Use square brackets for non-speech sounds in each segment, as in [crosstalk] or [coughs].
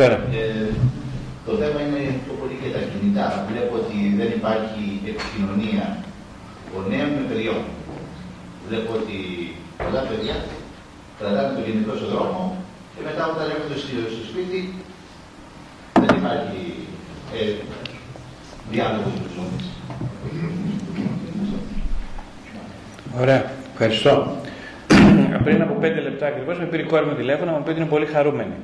Καλησπέρα. Ε, το θέμα είναι πιο πολύ και τα κινητά. Βλέπω ότι δεν υπάρχει επικοινωνία γονέων με παιδιών. Βλέπω ότι πολλά παιδιά κρατάνε το κινητό στον δρόμο και μετά όταν έρχονται στο σπίτι δεν υπάρχει ε, διάλογος με τους Ωραία, ευχαριστώ. Πριν από πέντε λεπτά ακριβώς με πήρε η κόρη μου τηλέφωνο, μου πει ότι είναι πολύ χαρούμενη.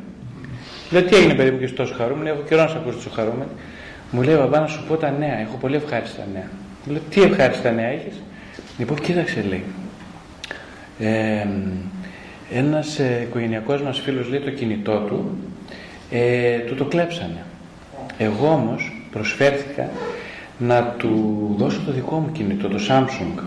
Λέω τι έγινε παιδί μου και τόσο χαρούμενη, έχω καιρό να σε ακούσω τόσο χαρούμενη. Μου λέει μπαμπά να σου πω τα νέα, έχω πολύ ευχάριστα νέα. Μου λέω τι ευχάριστα νέα έχεις; Λοιπόν, κοίταξε λέει. Ε, ένας ε, οικογενειακός μας φίλος λέει το κινητό του, ε, του το κλέψανε. Εγώ όμως προσφέρθηκα να του δώσω το δικό μου κινητό, το Samsung.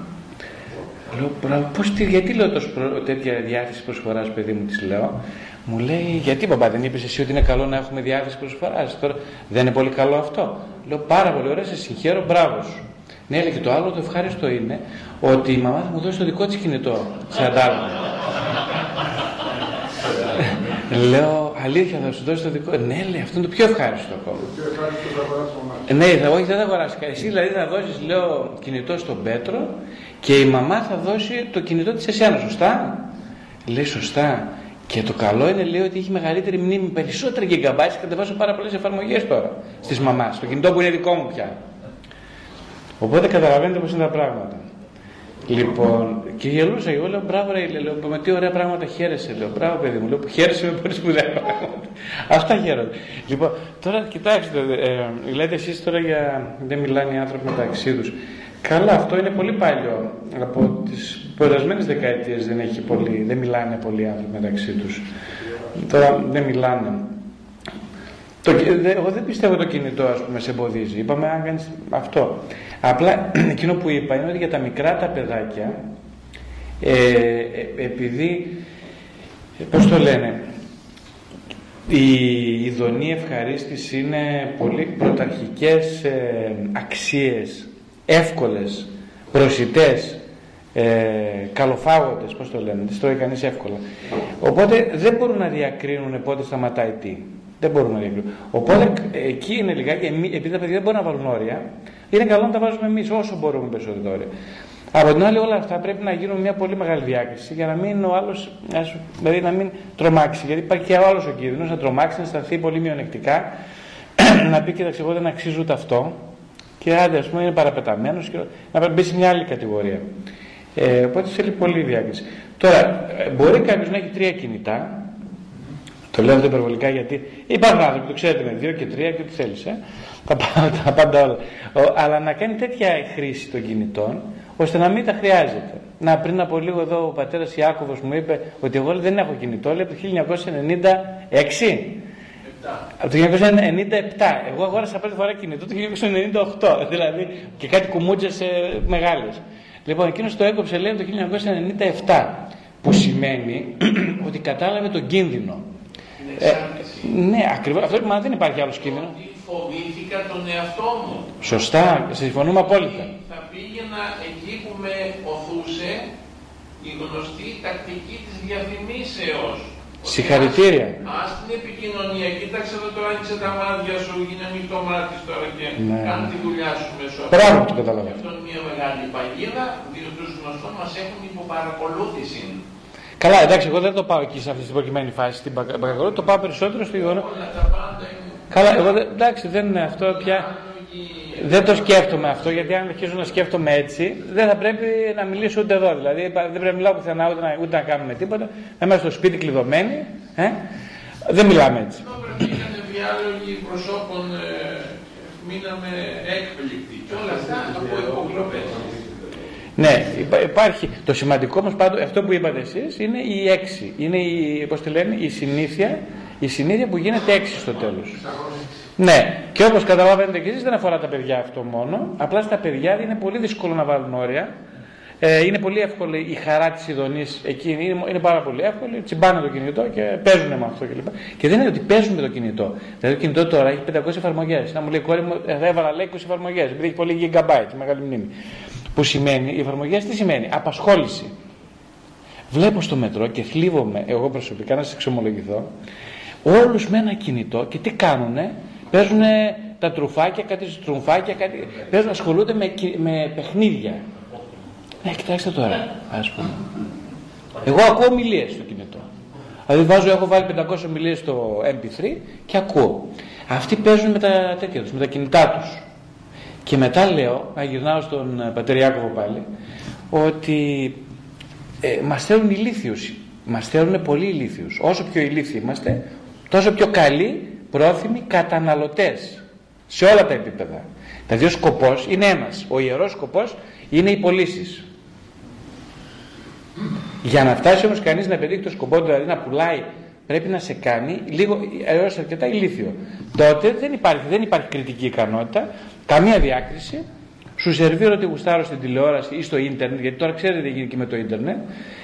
Λέω, πώς, τι, γιατί λέω τόσο τέτοια διάθεση προσφοράς παιδί μου, της λέω. Μου λέει, γιατί μπαμπά δεν είπες εσύ ότι είναι καλό να έχουμε διάθεση προσφοράς; Τώρα δεν είναι πολύ καλό αυτό. Λέω, πάρα πολύ ωραία, σε συγχαίρω, μπράβο σου. Ναι, λέει και το άλλο το ευχάριστο είναι ότι η μαμά θα μου δώσει το δικό της κινητό σε αντάλλαγμα. Λέω, αλήθεια θα σου δώσει το δικό. Ναι, λέει, αυτό είναι το πιο ευχάριστο ακόμα. Ναι, θα, όχι, δεν θα αγοράσει. Εσύ δηλαδή θα δώσεις, λέω, κινητό στον Πέτρο και η μαμά θα δώσει το κινητό της εσένα, σωστά; Λέει, σωστά. Και το καλό είναι, λέει, ότι έχει μεγαλύτερη μνήμη, περισσότερα gigabytes. Κατεβάζω πάρα πολλές εφαρμογές τώρα στις μαμάς. Το κινητό που είναι δικό μου πια. Οπότε καταλαβαίνετε πώς είναι τα πράγματα. Λοιπόν, και γελούσα εγώ, λέω μπράβο ρε, λέω, με τι ωραία πράγματα χαίρεσαι, λέω, μπράβο παιδί μου, λέω, που χαίρεσαι με πολύ σπουδαία πράγματα. Αυτά χαίρονται. Λοιπόν, τώρα κοιτάξτε, ε, λέτε εσείς τώρα για, δεν μιλάνε οι άνθρωποι μεταξύ τους. Καλά, αυτό είναι πολύ παλιό. Από τις περασμένες δεκαετίες δεν, έχει πολύ, δεν μιλάνε πολλοί άνθρωποι μεταξύ τους. Τώρα δεν μιλάνε. Το, εγώ δεν πιστεύω το κινητό ας πούμε σε εμποδίζει. Είπαμε αν κάνεις αυτό. Απλά [clears throat] εκείνο που είπα είναι ότι για τα μικρά τα παιδάκια ε, ε επειδή πώς το λένε η ειδονή ευχαρίστηση είναι πολύ πρωταρχικές ε, αξίες εύκολες, προσιτές ε, καλοφάγοντες, πώς το λένε, τις τρώει κανείς εύκολα. Οπότε δεν μπορούν να διακρίνουν πότε σταματάει τι. Δεν μπορούμε να διακρίνουμε. Οπότε εκεί είναι λιγάκι, επειδή τα παιδιά δεν μπορούν να βάλουν όρια, είναι καλό να τα βάζουμε εμείς όσο μπορούμε περισσότερο όρια. Από την άλλη, όλα αυτά πρέπει να γίνουν μια πολύ μεγάλη διάκριση για να μην ο άλλος, δηλαδή να μην τρομάξει. Γιατί υπάρχει και άλλος ο κίνδυνος να τρομάξει, να σταθεί πολύ μειονεκτικά, [clears throat] να πει: Κοίταξε, εγώ δεν αξίζω ούτε αυτό, και άντε, ας πούμε, είναι παραπεταμένο και να μπει σε μια άλλη κατηγορία. Ε, οπότε θέλει πολύ διάκριση. Τώρα, ε, μπορεί κάποιος να έχει τρία κινητά το λέω αυτό υπερβολικά γιατί υπάρχουν άνθρωποι, το ξέρετε με δύο και τρία και τι θέλεις. Ε; Τα, [laughs] τα πάντα όλα. αλλά να κάνει τέτοια χρήση των κινητών ώστε να μην τα χρειάζεται. Να πριν από λίγο εδώ ο πατέρας Ιάκωβος μου είπε ότι εγώ δεν έχω κινητό, λέει από το 1996. Από το 1997. Εγώ αγόρασα πρώτη φορά κινητό το 1998. [laughs] Δηλαδή και κάτι κουμούτσες μεγάλες. Λοιπόν, εκείνος το έκοψε λέει το 1997. Που σημαίνει [clears throat] ότι κατάλαβε τον κίνδυνο. Ε, ναι, ακριβώς. Αυτό μα δεν υπάρχει άλλος κίνδυνο. Ότι φοβήθηκα τον εαυτό μου. Σωστά, συμφωνούμε απόλυτα. Θα πήγαινα εκεί που με οθούσε η γνωστή τακτική της διαφημίσεως. Συγχαρητήρια. Α την επικοινωνία, κοίταξε εδώ τώρα άνοιξε τα μάτια σου, γίνει ανοιχτό μάτις τώρα και ναι. κάνει τη δουλειά σου μέσω Μπράβο, το καταλαβαίνω. Αυτό είναι μια μεγάλη παγίδα, διότι του γνωστών μας έχουν υποπαρακολούθηση. Καλά, εντάξει, εγώ δεν το πάω εκεί σε αυτή την προκειμένη φάση στην Παγκαγορό, το πάω περισσότερο στο γεγονό. Καλά, εγώ εντάξει, δεν είναι αυτό πια. Δεν το σκέφτομαι αυτό, γιατί αν αρχίζω να σκέφτομαι έτσι, δεν θα πρέπει να μιλήσω ούτε εδώ. Δηλαδή, δεν πρέπει να μιλάω πουθενά ούτε να, ούτε να κάνουμε τίποτα. Να είμαστε στο σπίτι κλειδωμένοι. Ε; Δεν μιλάμε έτσι. Εδώ πρέπει να είναι διάλογοι προσώπων, ε, μείναμε έκπληκτοι και όλα αυτά από υποκλοπές. Ναι, υπάρχει. Το σημαντικό όμως πάντω, αυτό που είπατε εσείς, είναι η έξι. Είναι η, πώς τη λένε, η συνήθεια, η συνήθεια που γίνεται έξι στο τέλος. Ναι, και όπως καταλαβαίνετε και εσείς, δεν αφορά τα παιδιά αυτό μόνο. Απλά στα παιδιά είναι πολύ δύσκολο να βάλουν όρια. Ε, είναι πολύ εύκολη η χαρά της ειδονής εκεί. Είναι, είναι πάρα πολύ εύκολη. Τσιμπάνε το κινητό και παίζουν με αυτό κλπ. Και, και δεν είναι ότι παίζουν με το κινητό. Δηλαδή το κινητό τώρα έχει 500 εφαρμογές. Να μου λέει κόρη μου, θα έβαλα λέει 20 εφαρμογές. Επειδή έχει πολύ gigabyte, μεγάλη μνήμη. Που σημαίνει, οι εφαρμογές τι σημαίνει, απασχόληση. Βλέπω στο μετρό και θλίβομαι εγώ προσωπικά να σας εξομολογηθώ Όλους με ένα κινητό και τι κάνουνε, παίζουν τα τρουφάκια, κάτι στρουμφάκια, κάτι, παίζουν, ασχολούνται με, με παιχνίδια. Ε, κοιτάξτε τώρα, ας πούμε. Εγώ ακούω ομιλίες στο κινητό. Δηλαδή βάζω, έχω βάλει 500 ομιλίες στο MP3 και ακούω. Αυτοί παίζουν με τα τέτοια τους, με τα κινητά τους. Και μετά λέω, να γυρνάω στον ε, πατέρα Ιάκωβο πάλι, ότι ε, μας θέλουν ηλίθιους. Μας θέλουν πολύ ηλίθιους. Όσο πιο ηλίθιοι είμαστε, τόσο πιο καλοί, πρόθυμοι καταναλωτές. Σε όλα τα επίπεδα. Δηλαδή ο σκοπός είναι ένας. Ο ιερός σκοπός είναι οι πωλήσεις. Για να φτάσει όμως κανείς να πετύχει το σκοπό δηλαδή να πουλάει πρέπει να σε κάνει λίγο έως αρκετά ηλίθιο. Τότε δεν υπάρχει, δεν υπάρχει κριτική ικανότητα, καμία διάκριση. Σου σερβίρω ότι γουστάρω στην τηλεόραση ή στο ίντερνετ, γιατί τώρα ξέρετε τι γίνει και με το ίντερνετ.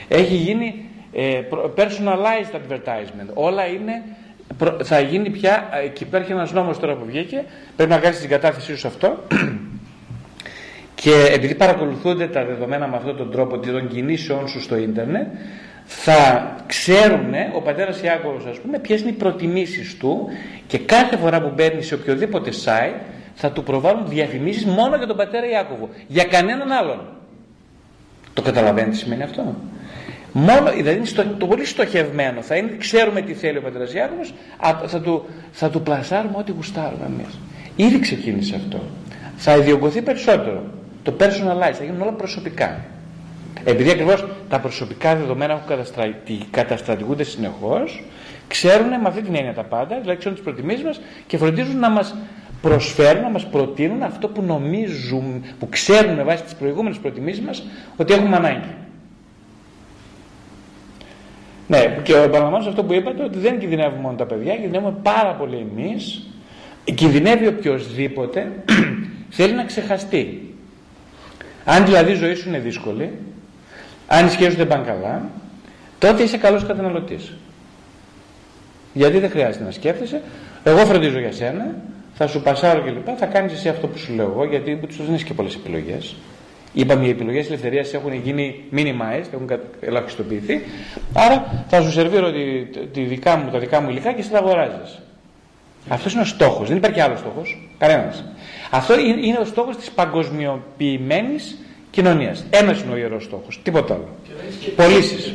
Έχει γίνει ε, personalized advertisement. Όλα είναι, θα γίνει πια, ε, και υπάρχει ένας νόμος τώρα που βγήκε, πρέπει να κάνεις την κατάθεσή σου αυτό, [clears throat] και επειδή παρακολουθούνται τα δεδομένα με αυτόν τον τρόπο των κινήσεών σου στο ίντερνετ, θα ξέρουν ο πατέρας Ιάκωβος ας πούμε ποιες είναι οι προτιμήσεις του και κάθε φορά που μπαίνει σε οποιοδήποτε site θα του προβάλλουν διαφημίσεις μόνο για τον πατέρα Ιάκωβο. Για κανέναν άλλον. Το καταλαβαίνετε τι σημαίνει αυτό; Μόνο, δηλαδή είναι στο, το πολύ στοχευμένο. Θα είναι, ξέρουμε τι θέλει ο πατέρας Ιάκωβος θα του, θα του πλασάρουμε ό,τι γουστάρουμε εμείς. Ήδη ξεκίνησε αυτό. Θα ιδιωγκωθεί περισσότερο. Το personalize θα γίνουν όλα προσωπικά. Επειδή ακριβώς τα προσωπικά δεδομένα που καταστρατηγούνται συνεχώς, ξέρουν με αυτή την έννοια τα πάντα, δηλαδή ξέρουν τις προτιμήσεις μας και φροντίζουν να μας προσφέρουν, να μας προτείνουν αυτό που νομίζουν, που ξέρουν με βάση τις προηγούμενες προτιμήσεις μας ότι έχουμε ανάγκη. Ναι, και επαναλαμβάνω αυτό που είπατε ότι δεν κινδυνεύουμε μόνο τα παιδιά, κινδυνεύουμε πάρα πολύ εμείς, κινδυνεύει οποιοδήποτε [clears throat] θέλει να ξεχαστεί. Αν δηλαδή η ζωή σου είναι δύσκολη, αν οι σχέσεις δεν πάνε καλά, τότε είσαι καλός καταναλωτής. Γιατί δεν χρειάζεται να σκέφτεσαι. Εγώ φροντίζω για σένα, θα σου πασάρω κλπ. Θα κάνεις εσύ αυτό που σου λέω εγώ, γιατί δεν έχει και πολλές επιλογές. Είπαμε οι επιλογές ελευθερίας έχουν γίνει minimized, έχουν ελαχιστοποιηθεί. Άρα θα σου σερβίρω τη, τη δικά μου, τα δικά μου υλικά και εσύ τα αγοράζεις. Αυτός είναι ο στόχος. Δεν υπάρχει άλλος στόχος. Κανένας. Αυτό είναι ο στόχος της παγκοσμιοποιημένης κοινωνίας. Ένας είναι ο ιερός στόχος. Τίποτα άλλο. Πωλήσεις.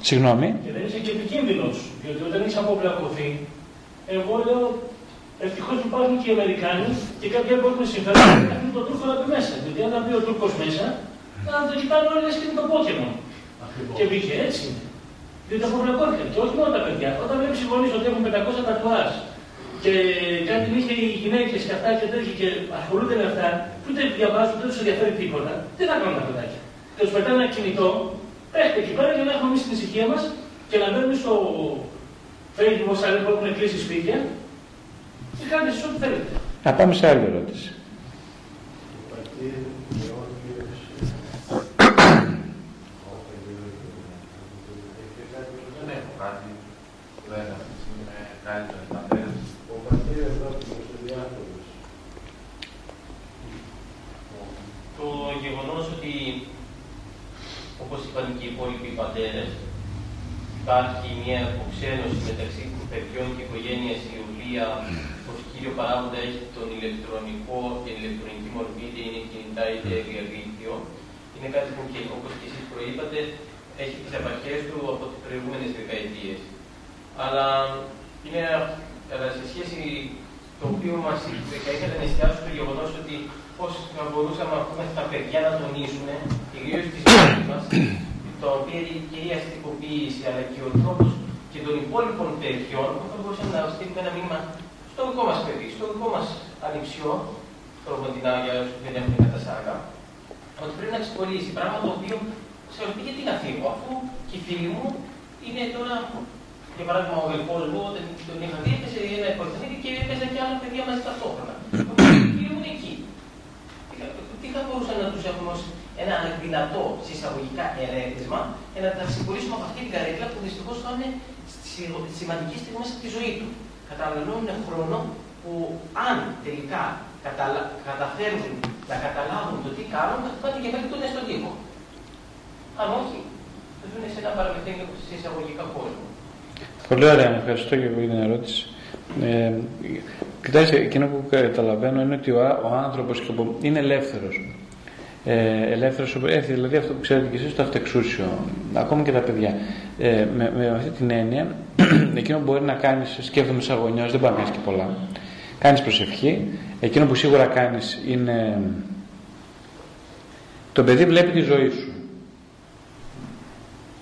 Συγγνώμη. Και δεν είσαι και επικίνδυνος. Διότι όταν έχεις αποβλακωθεί, εγώ λέω ευτυχώς υπάρχουν και οι Αμερικάνοι και κάποιοι που έχουν συμφέρον να έχουν τον Τούρκο να πει μέσα. Διότι αν μπει ο Τούρκος μέσα, θα το κοιτάνε όλοι και είναι το Πόκεμον. Και μπήκε έτσι. Διότι αποβλακώθηκαν. Και όχι μόνο τα παιδιά. Όταν βλέπει γονείς ότι έχουν 500 τατουάζ και κάτι είχε οι γυναίκες και αυτά και τέτοια και ασχολούνται με αυτά, που ούτε διαβάζουν, δεν τους ενδιαφέρει τίποτα, τι θα κάνουν τα παιδάκια. Και του πετάνε ένα κινητό, έχετε εκεί πέρα για να έχουμε εμείς την ησυχία μας και να μπαίνουμε στο Facebook, όσα που έχουν κλείσει σπίτια και κάνετε εσεί ό,τι θέλετε. Να πάμε σε άλλη ερώτηση. υπάρχει μια αποξένωση μεταξύ παιδιών και οικογένεια η οποία ω κύριο παράγοντα έχει τον ηλεκτρονικό και την ηλεκτρονική μορφή, είτε είναι κινητά είτε διαδίκτυο. Είναι κάτι που και όπω και εσεί προείπατε, έχει τι επαρχέ του από τι προηγούμενε δεκαετίε. Αλλά είναι αλλά σε σχέση το οποίο μα θα ήθελα να εστιάσω στο γεγονό ότι πώ θα μπορούσαμε πούμε, τα παιδιά να τονίσουν, κυρίω τι πόλει μα, το οποίο και η αστικοποίηση αλλά και ο τρόπος και των υπόλοιπων παιδιών που θα μπορούσαμε να στείλουμε ένα μήνυμα στο δικό μας παιδί, στο δικό μας ανιψιό, στο για όσου δεν έχουν κατασάγα, ότι πρέπει να ξεχωρίσει πράγμα το οποίο σε πει γιατί να φύγω, αφού και οι φίλοι μου είναι τώρα, για παράδειγμα, ο αδελφό μου, όταν τον είχα δει, έπεσε ένα υποθέτει και έπαιζε και άλλα παιδιά μαζί ταυτόχρονα. [clears throat] Οι φίλοι μου είναι εκεί. Τι θα μπορούσαν να τους έχουμε ένα δυνατό συσσαγωγικά ερέθισμα για να τα συγχωρήσουμε από αυτή την καρέκλα που δυστυχώς θα είναι σημαντική στιγμή στη ζωή του. Καταλαβαίνουν χρόνο που αν τελικά καταλα... καταφέρουν να καταλάβουν το τι κάνουν, θα πάνε και μέχρι τον στον τύπο. Αν όχι, θα ζουν σε ένα παραμεθένιο συσσαγωγικά κόσμο. Πολύ ωραία, ευχαριστώ και εγώ για την ερώτηση. Ε, κοιτάξτε, εκείνο που καταλαβαίνω είναι ότι ο, ο άνθρωπος είναι ελεύθερος. Ε, ελεύθερος, ε, δηλαδή αυτό που ξέρετε και εσείς το αυτεξούσιο, ακόμα και τα παιδιά. Ε, με, με αυτή την έννοια, [clears throat] εκείνο που μπορεί να κάνεις, σκέφτομαι σαν γονιός, δεν μπορεί να κάνεις και πολλά. Κάνεις προσευχή, εκείνο που σίγουρα κάνεις είναι... Το παιδί βλέπει τη ζωή σου.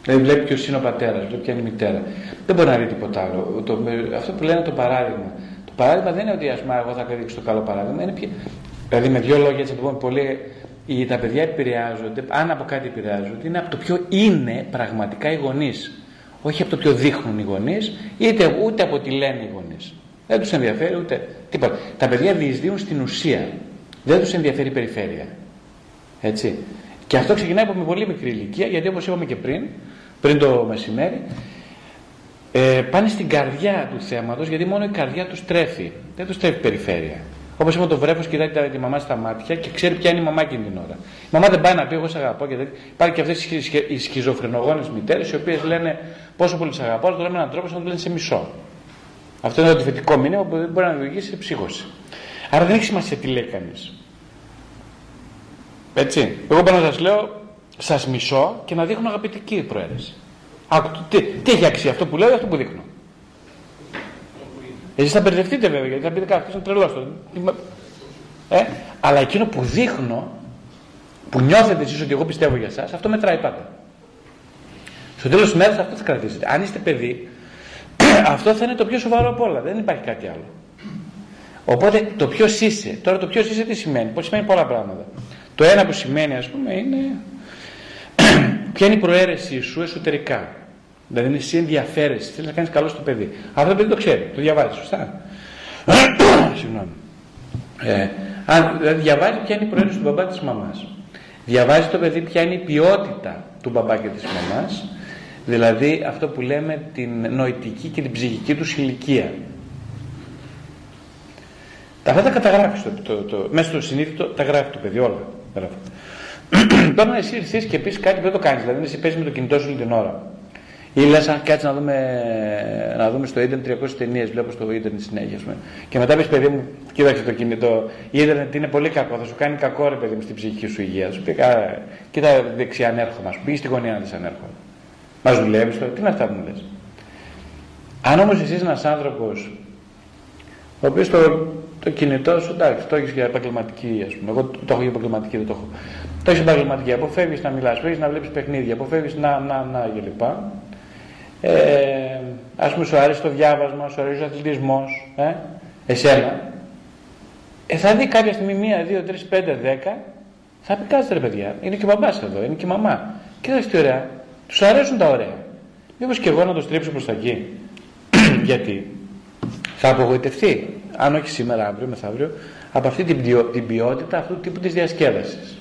Δηλαδή βλέπει ποιος είναι ο πατέρας, βλέπει ποια είναι η μητέρα. Δεν μπορεί να δει τίποτα άλλο. Το, αυτό που λένε το παράδειγμα. Το παράδειγμα δεν είναι ότι ας πούμε, εγώ θα δείξω το καλό παράδειγμα. Είναι ποιο... Δηλαδή με δύο λόγια έτσι να το πούμε πολύ. Οι, τα παιδιά επηρεάζονται, αν από κάτι επηρεάζονται, είναι από το ποιο είναι πραγματικά οι γονείς. Όχι από το ποιο δείχνουν οι γονείς, είτε ούτε από τι λένε οι γονείς. Δεν τους ενδιαφέρει ούτε τίποτα. Τα παιδιά διεισδύουν στην ουσία. Δεν τους ενδιαφέρει η περιφέρεια. Έτσι. Και αυτό ξεκινάει από μια πολύ μικρή ηλικία, γιατί όπως είπαμε και πριν, πριν το μεσημέρι, ε, πάνε στην καρδιά του θέματος, γιατί μόνο η καρδιά τους τρέφει. Δεν τους τρέφει περιφέρεια. Όπως είπαμε, το βρέφος κοιτάει τη μαμά στα μάτια και ξέρει ποια είναι η μαμά εκείνη την ώρα. Η μαμά δεν πάει να πει: Εγώ σε αγαπώ και δεν. Υπάρχει και αυτές οι σχιζοφρενογόνες μητέρες, οι οποίες λένε πόσο πολύ σε αγαπώ, αλλά το λέμε με έναν τρόπο σαν να το λένε σε μισώ. Αυτό είναι το αντιθετικό μήνυμα που δεν μπορεί να δημιουργήσει σε ψύχωση. Άρα δεν έχει σημασία τι λέει κανείς. Έτσι. Εγώ μπορώ να σας λέω, σας μισώ και να δείχνω αγαπητική προαίρεση. τι, τι έχει αξία αυτό που λέω ή αυτό που δείχνω; Εσείς θα μπερδευτείτε βέβαια γιατί θα πείτε κάποιος είναι τρελό. Ε, αλλά εκείνο που δείχνω, που νιώθετε εσείς ότι εγώ πιστεύω για εσά, αυτό μετράει πάντα. Στο τέλος της μέρας αυτό θα κρατήσετε. Αν είστε παιδί, [clears throat] αυτό θα είναι το πιο σοβαρό από όλα. Δεν υπάρχει κάτι άλλο. Οπότε το ποιος είσαι. Τώρα το ποιος είσαι τι σημαίνει. Πώς σημαίνει πολλά πράγματα. Το ένα που σημαίνει ας πούμε είναι [clears throat] ποια είναι η προαίρεσή σου εσωτερικά. Δηλαδή είναι εσύ ενδιαφέρεσαι, θέλεις να κάνεις καλό στο παιδί. Αυτό το παιδί το ξέρει, το διαβάζει, σωστά. [coughs] Συγγνώμη. Ε, αν δηλαδή διαβάζει ποια είναι η προαίρεση του μπαμπά της μαμάς. Διαβάζει το παιδί ποια είναι η ποιότητα του μπαμπά και της μαμάς. Δηλαδή αυτό που λέμε την νοητική και την ψυχική τους ηλικία. Αυτά τα καταγράφεις το, το, το, μέσα στο συνείδητο, τα γράφει το παιδί όλα. [coughs] Τώρα να εσύ ήρθει και πεις κάτι που δεν το κάνεις. Δηλαδή, εσύ παίζεις με το κινητό σου όλη την ώρα. Ή λες, αν κάτσει να δούμε, να δούμε στο ίντερνετ 300 ταινίες, βλέπω στο ίντερνετ συνέχεια. Και μετά πεις, παιδί μου, κοίταξε το κινητό. Η ίντερνετ είναι πολύ κακό, θα σου κάνει κακό, ρε παιδί μου, στην ψυχική σου υγεία. Σου πει, κοίτα δεξιά ανέρχομαι, σου πει στη γωνία να δει ανέρχομαι. Μας δουλεύεις τώρα, τι είναι αυτά που μου λες. Αν όμως εσύ ένας άνθρωπος, ο οποίος το, το κινητό σου, εντάξει, το έχεις για επαγγελματική, ας πούμε. Εγώ το έχω για επαγγελματική, δεν το έχω. Το έχεις επαγγελματική. Αποφεύγεις να μιλάς, αποφεύγεις να βλέπεις παιχνίδια, αποφεύγεις να, να, να κλπ. Ε, ας πούμε, σου αρέσει το διάβασμα, σου αρέσει ο αθλητισμός, ε, εσένα. Ε, θα δει κάποια στιγμή μία, δύο, τρεις, πέντε, δέκα, θα πει κάτσε ρε παιδιά, είναι και ο μπαμπάς εδώ, είναι και η μαμά. Κοίταξε τι ωραία, τους αρέσουν τα ωραία. Μήπως και εγώ να το στρίψω προς τα εκεί. [clears throat] Γιατί θα απογοητευτεί αν όχι σήμερα, αύριο, μεθαύριο, από αυτή την, την ποιότητα αυτού του τύπου της διασκέδασης.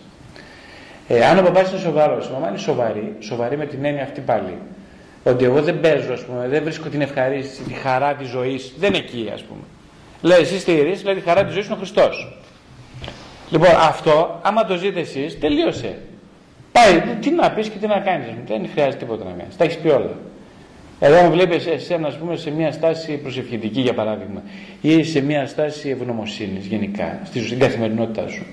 Ε, αν ο μπαμπάς είναι σοβαρός, η μαμά είναι σοβαρή, σοβαρή με την έννοια αυτή πάλι. Ότι εγώ δεν παίζω, ας πούμε, δεν βρίσκω την ευχαρίστηση, τη χαρά της ζωής, δεν είναι εκεί, ας πούμε. Λέει, εσύ στηρίζει, λέει, τη χαρά της ζωής είναι ο Χριστός. Λοιπόν, αυτό, άμα το ζείτε εσείς, τελείωσε. Πάει, τι να πεις και τι να κάνεις. Δεν χρειάζεται τίποτα να κάνεις. Τα έχεις πει όλα. Εδώ αν βλέπεις εσένα ας πούμε, σε μια στάση προσευχητική για παράδειγμα ή σε μια στάση ευγνωμοσύνης γενικά στην καθημερινότητά σου.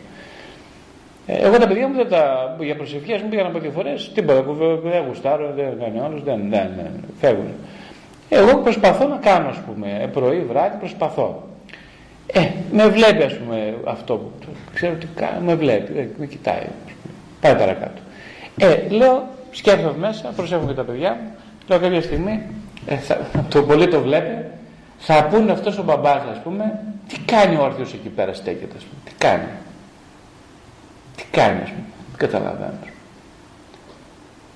Ε, εγώ τα παιδιά μου δεν τα, για προσευχή, α πούμε πήγαν από δύο φορές, τίποτα, δεν γουστάρω, δεν κάνει όλους, δεν, δεν, δεν, φεύγουν. Εγώ προσπαθώ να κάνω, ας πούμε, ε, πρωί, βράδυ, προσπαθώ. Ε, με βλέπει, ας πούμε, αυτό. Ξέρω τι κάνω, με βλέπει, ε, με κοιτάει. Πάει παρακάτω. Ε, λέω, σκέφτομαι μέσα, προσέχω και τα παιδιά μου, Λέω κάποια στιγμή, ε, θα, [laughs] το πολύ το βλέπει, θα πούνε αυτός ο μπαμπάς ας πούμε, τι κάνει ο όρθιος εκεί πέρα στέκεται ας πούμε, τι κάνει. Τι κάνεις ας πούμε, δεν καταλαβαίνω.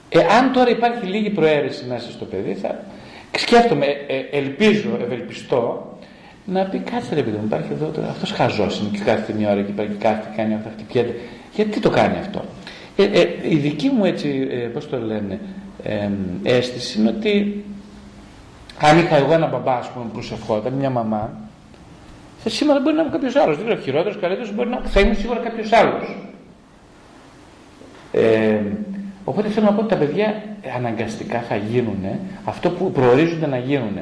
Ε, αν τώρα υπάρχει λίγη προαίρεση μέσα στο παιδί, θα σκέφτομαι, ε, ε, ελπίζω, ευελπιστώ, να πει κάτσε ρε παιδί μου, υπάρχει εδώ τώρα, αυτός χαζός είναι και κάθε μια ώρα και υπάρχει κάθε κάνει αυτά, χτυπιέται. Γιατί το κάνει αυτό; Ε, ε, η δική μου έτσι, ε, πώς το λένε, ε, αίσθηση είναι ότι αν είχα εγώ ένα μπαμπά ας πούμε, που προσευχόταν, μια μαμά, θα σήμερα μπορεί να είμαι κάποιος άλλος. Δεν ξέρω, χειρότερος, καλύτερος μπορεί να θα είμαι σίγουρα κάποιος άλλος. Ε, Οπότε θέλω να πω ότι τα παιδιά αναγκαστικά θα γίνουν αυτό που προορίζονται να γίνουν.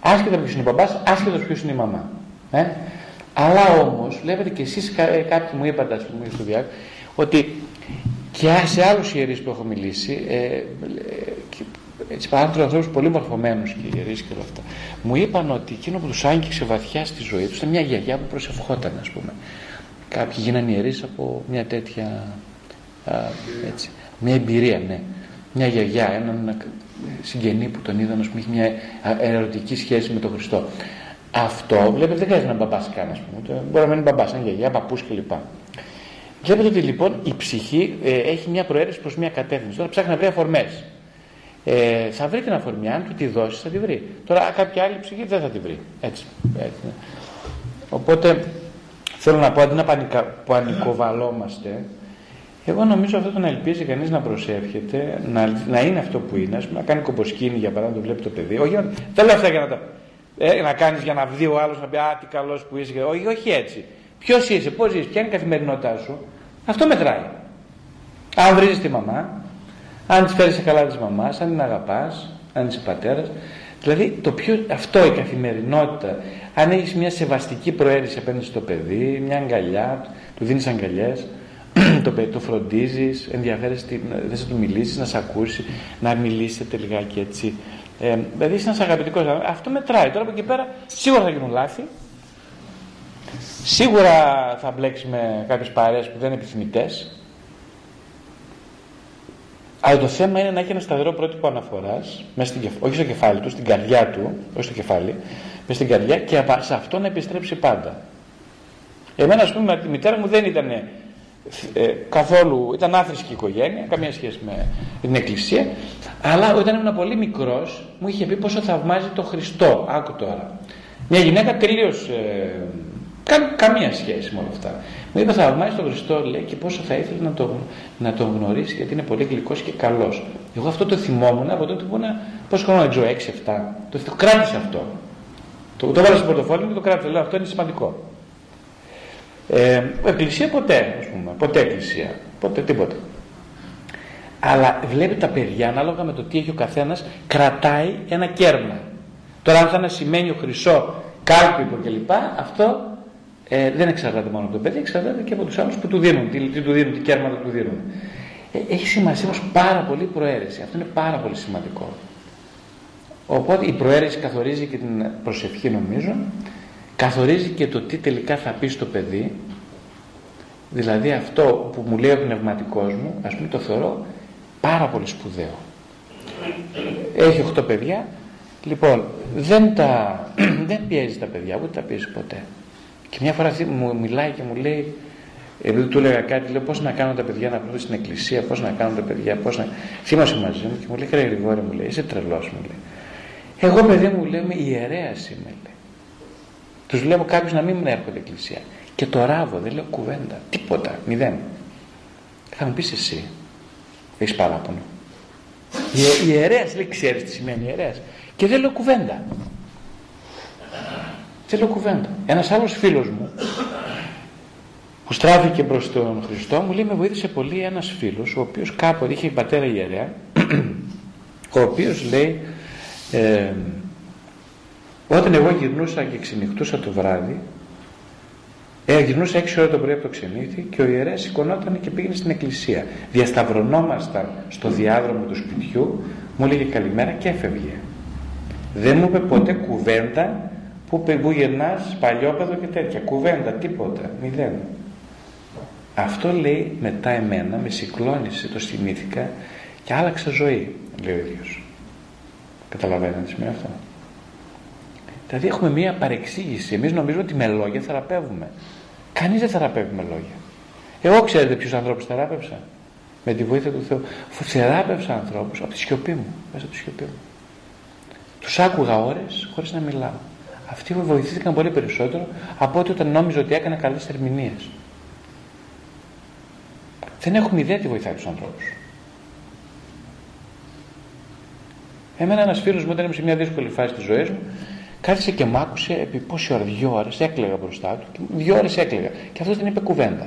Άσχετα ποιος είναι ο μπαμπάς, άσχετα ποιος είναι η μαμά. Ε; Αλλά όμως, βλέπετε και εσείς κάποιοι μου είπατε, ας πούμε, στο διάκο, ότι και σε άλλους ιερείς που έχω μιλήσει, ε, ε, έτσι παράδειγμα ανθρώπους πολύ μορφωμένους και ιερείς και όλα αυτά, μου είπαν ότι εκείνο που τους άγγιξε βαθιά στη ζωή τους ήταν μια γιαγιά που προσευχόταν, ας πούμε. Κάποιοι γίνανε ιερείς από μια τέτοια. Α, έτσι, μια εμπειρία, ναι. Μια γιαγιά, έναν συγγενή που τον είδαν, α πούμε, έχει μια ερωτική σχέση με τον Χριστό. Αυτό βλέπετε δεν χρειάζεται να μπαμπάς καν, ας πούμε. Μπορεί να μην είναι μπαμπάς, σαν γιαγιά, παππούς κλπ. Βλέπετε ότι λοιπόν η ψυχή ε, έχει μια προαίρεση προς μια κατεύθυνση. Τώρα ψάχνει να βρει αφορμές. Ε, θα βρει την αφορμή, αν του τη δώσεις θα τη βρει. Τώρα κάποια άλλη ψυχή δεν θα τη βρει. Έτσι. έτσι ναι. Οπότε θέλω να πω αντί να πανικα, πανικοβαλόμαστε, εγώ νομίζω αυτό το να ελπίζει κανείς να προσεύχεται, να, να είναι αυτό που είναι, πούμε, να κάνει κομποσκίνη για παράδειγμα, το βλέπει το παιδί. Όχι, δεν λέω αυτά για να τα. Ε, να κάνεις για να δει ο άλλος να πει Α, τι καλός που είσαι. Όχι, όχι έτσι. Ποιος είσαι, πώς είσαι, ποια είναι η καθημερινότητά σου. Αυτό μετράει. Αν βρει τη μαμά, αν της φέρεις καλά της μαμάς, αν την αγαπάς, αν είσαι πατέρας. Δηλαδή το πιο, αυτό η καθημερινότητα. Αν έχεις μια σεβαστική προαίρεση απέναντι στο παιδί, μια αγκαλιά, του δίνεις αγκαλιές, το, το φροντίζεις, ενδιαφέρεσαι, δεν θα του μιλήσεις, να σε ακούσει, να μιλήσετε λιγάκι έτσι. Ε, δηλαδή είσαι ένας αγαπητικός Αυτό μετράει. Τώρα από εκεί πέρα σίγουρα θα γίνουν λάθη, Σίγουρα θα μπλέξεις με κάποιες παρέες που δεν είναι επιθυμητές. Αλλά το θέμα είναι να έχει ένα σταθερό πρότυπο αναφοράς, όχι στο κεφάλι του, στην καρδιά του, όχι στο κεφάλι, μες στην καρδιά και σε αυτό να επιστρέψει πάντα. Εμένα, ας πούμε, η μητέρα μου δεν ήταν ε, καθόλου, ήταν άθρησκη οικογένεια, καμία σχέση με την εκκλησία, αλλά όταν ήμουν πολύ μικρός μου είχε πει πόσο θαυμάζει το Χριστό. Άκου τώρα. Μια γυναίκα τελείως ε, Κα, καμία σχέση με όλα αυτά. Μου είπε θαυμάζει τον Χριστό λέει και πόσο θα ήθελε να τον, να τον γνωρίσει γιατί είναι πολύ γλυκός και καλός. Εγώ αυτό το θυμόμουν από τότε που ήμουν πόσο χρόνο δεν ξέρω, 6-7. Το, το κράτησε αυτό. Το, το βάλα στο πορτοφόλι και το κράτησε. Λέω αυτό είναι σημαντικό. Ε, εκκλησία ποτέ, ας πούμε. Ποτέ εκκλησία. Ποτέ τίποτα. Αλλά βλέπει τα παιδιά ανάλογα με το τι έχει ο καθένας, κρατάει ένα κέρμα. Τώρα, αν θα είναι σημαίνει ο χρυσό, κάλπικο κλπ., αυτό ε, δεν εξαρτάται μόνο από το παιδί, εξαρτάται και από τους άλλους που του δίνουν, τι, τι του δίνουν, τι κέρματα του δίνουν. Ε, έχει σημασία όμως πάρα πολύ η προαίρεση. Αυτό είναι πάρα πολύ σημαντικό. Οπότε η προαίρεση καθορίζει και την προσευχή νομίζω, καθορίζει και το τι τελικά θα πει στο παιδί. Δηλαδή αυτό που μου λέει ο πνευματικός μου, ας πούμε το θεωρώ πάρα πολύ σπουδαίο. Έχει 8 παιδιά, λοιπόν δεν, τα, [clears throat] δεν πιέζει τα παιδιά, ούτε τα πιέζει ποτέ. Και μια φορά αυτή μου μιλάει και μου λέει, επειδή του έλεγα κάτι, λέω πώς να κάνω τα παιδιά να βρουν στην εκκλησία, πώς να κάνουν τα παιδιά, πώς να. Θύμασε μαζί μου και μου λέει, Κύριε Γρηγόρη, μου λέει, είσαι τρελός, μου λέει. Εγώ, παιδί μου, λέω, είμαι ιερέας είμαι, λέει. Τους βλέπω κάποιους να μην με έρχονται εκκλησία. Και το ράβω, δεν λέω κουβέντα. Τίποτα, μηδέν. Θα μου πεις εσύ, έχεις παράπονο. Η ιερέας λέει, ξέρεις τι σημαίνει ιερέας. Και δεν λέω κουβέντα. Θέλω κουβέντα. Ένας άλλος φίλος μου που στράφηκε προς τον Χριστό μου λέει με βοήθησε πολύ ένας φίλος ο οποίος κάποτε είχε πατέρα ιερέα [clears throat] ο οποίος λέει ε, όταν εγώ γυρνούσα και ξενυχτούσα το βράδυ ε, γυρνούσα 6 ώρα το πρωί από το ξενύχτη και ο ιερέας σηκωνόταν και πήγαινε στην εκκλησία. Διασταυρωνόμασταν στο διάδρομο του σπιτιού, μου έλεγε καλημέρα και έφευγε. Δεν μου είπε ποτέ κουβέντα Πού, πού γυρνάς, παλιόπαιδο και τέτοια. Κουβέντα, τίποτα, μηδέν. Αυτό λέει μετά εμένα, με συγκλώνησε, το θυμήθηκα και άλλαξα ζωή, λέει ο ίδιος. Καταλαβαίνετε τι σημαίνει αυτό; Δηλαδή έχουμε μία παρεξήγηση. Εμείς νομίζουμε ότι με λόγια θεραπεύουμε. Κανείς δεν θεραπεύει με λόγια. Εγώ ξέρετε ποιους ανθρώπους θεράπευσα. Με τη βοήθεια του Θεού. Θεράπευσα ανθρώπους από τη σιωπή μου. Μέσα από τη σιωπή μου. Τους άκουγα ώρες χωρίς να μιλάω. Αυτοί βοηθήθηκαν πολύ περισσότερο από ό,τι όταν νόμιζε ότι έκανε καλές ερμηνείες. Δεν έχουμε ιδέα τι βοηθάει τους ανθρώπους. Εμένα ένας φίλος μου όταν ήμουν σε μια δύσκολη φάση της ζωής μου κάθισε και μ' άκουσε επί πόση ώρα, δύο ώρες έκλαιγα μπροστά του και δύο ώρες έκλαιγα και αυτός δεν είπε κουβέντα.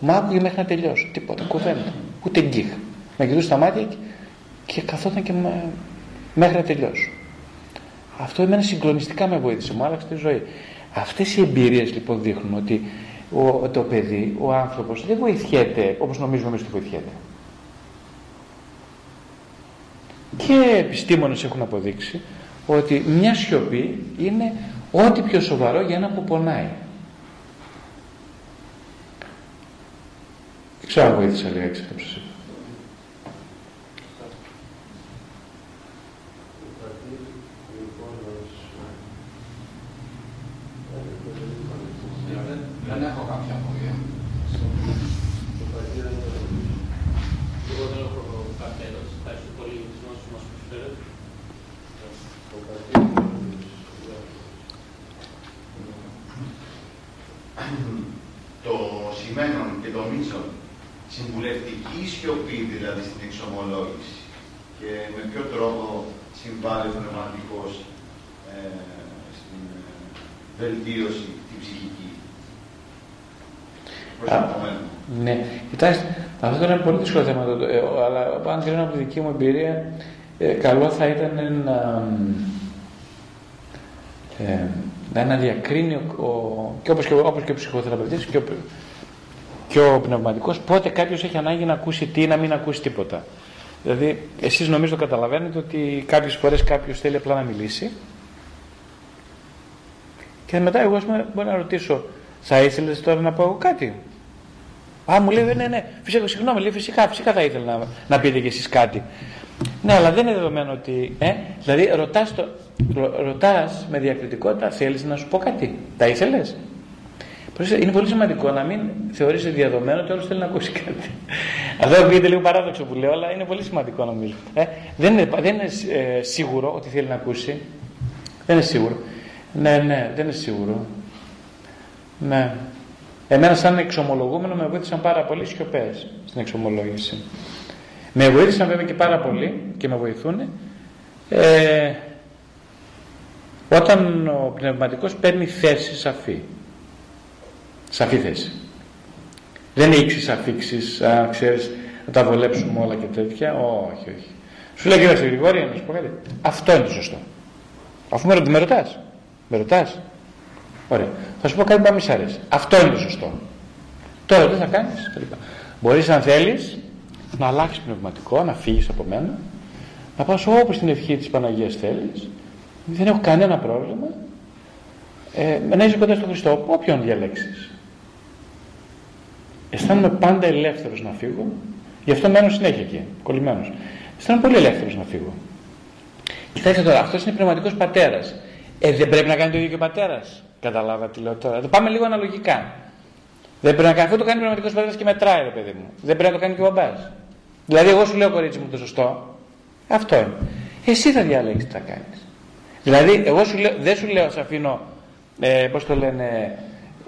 Μ' άκουγε μέχρι να τελειώσω, τίποτα, κουβέντα, ούτε γκίχ. Με κοιτούσε στα μάτια και, και καθόταν και με, μέχρι να τελειώσω. Αυτό εμένα συγκλονιστικά με βοήθησε, μου άλλαξε τη ζωή. Αυτές οι εμπειρίες λοιπόν δείχνουν ότι ο, το παιδί, ο άνθρωπος δεν βοηθιέται όπως νομίζουμε εμείς ότι βοηθιέται. Και επιστήμονες έχουν αποδείξει ότι μια σιωπή είναι ό,τι πιο σοβαρό για ένα που πονάει. Δεν ξέρω αν βοήθησα λίγα αυτό που σας είπα. Δεν έχω κάποια απορία. Εγώ δεν έχω κάποια ερώτηση. Ευχαριστώ πολύ για τις γνώσεις μας που προσφέρετε. το σημαίνον και το μίσον συμβουλευτική σιωπή δηλαδή στην εξομολόγηση και με ποιο τρόπο συμβάλλει ο πνευματικός ε, στην ε, βελτίωση την ψυχική. Προς Α, το επόμενο. Ναι, κοιτάξτε, αυτό είναι ένα πολύ δύσκολο θέμα, το- ε, αλλά αν κρίνω από τη δική μου εμπειρία, ε, καλό θα ήταν να, ε, να, να διακρίνει ο, ο- και όπως και, ο- όπως και ο ψυχοθεραπευτής και ο, και ο πνευματικός πότε κάποιος έχει ανάγκη να ακούσει τι ή να μην ακούσει τίποτα. Δηλαδή, εσείς νομίζω το καταλαβαίνετε ότι κάποιες φορές κάποιος θέλει απλά να μιλήσει και μετά εγώ ας πούμε, μπορώ να ρωτήσω θα ήθελες τώρα να πω εγώ κάτι; Α, μου λέει, ναι, ναι, φυσικά, συγγνώμη, λέει, φυσικά, φυσικά θα ήθελα να, να πείτε κι εσείς κάτι. Ναι, αλλά δεν είναι δεδομένο ότι, ε, δηλαδή ρωτάς, το, ρω- ρωτάς με διακριτικότητα, θέλεις να σου πω κάτι, τα ήθελες; Προσέξτε, Είναι πολύ σημαντικό να μην θεωρείς διαδομένο ότι όλος θέλει να ακούσει κάτι. Αυτό ακούγεται λίγο παράδοξο που λέω, αλλά είναι πολύ σημαντικό νομίζω. Ε, δεν είναι, δεν είναι ε, σίγουρο ότι θέλει να ακούσει. Δεν είναι σίγουρο. Ναι, ναι, δεν είναι σίγουρο. Ναι. Εμένα σαν εξομολογούμενο με βοήθησαν πάρα πολύ σιωπές στην εξομολόγηση. Με βοήθησαν βέβαια και πάρα πολύ και με βοηθούν ε, όταν ο πνευματικός παίρνει θέση σαφή. Σαφή θέση. Δεν είναι ίξεις αφήξεις, α, ξέρεις, να τα βολέψουμε όλα και τέτοια. Όχι, όχι. Σου λέει κύριε Γρηγόρη, να σου πω κάτι. Αυτό είναι το σωστό. Αφού με, ρω- με ρωτάς. Με ρωτάς. Ωραία. Θα σου πω κάτι που να μη σ' αρέσει. Αυτό είναι το σωστό. Τώρα τι θα κάνεις; κλπ. Μπορείς αν θέλεις να αλλάξεις πνευματικό, να φύγεις από μένα, να πας όπου στην ευχή της Παναγίας θέλεις. Δεν έχω κανένα πρόβλημα. Ε, να είσαι κοντά στον Χριστό, όποιον διαλέξεις. Αισθάνομαι πάντα ελεύθερος να φύγω. Γι' αυτό μένω συνέχεια εκεί, κολλημένος. Αισθάνομαι πολύ ελεύθερος να φύγω. Κοιτάξτε τώρα, αυτός είναι πνευματικός πατέρας. Ε, δεν πρέπει να κάνει το ίδιο και ο πατέρας. Καταλάβα τι λέω τώρα. Το πάμε λίγο αναλογικά. Δεν πρέπει να κάνει. Αυτό το κάνει πνευματικός πατέρας και μετράει, ρε παιδί μου. Δεν πρέπει να το κάνει και ο μπαμπάς. Δηλαδή, εγώ σου λέω, κορίτσι μου, το σωστό. Αυτό είναι. Εσύ θα διαλέξεις τι θα κάνεις. Δηλαδή, εγώ σου λέω, δεν σου λέω, σε αφήνω, ε, πώς το λένε,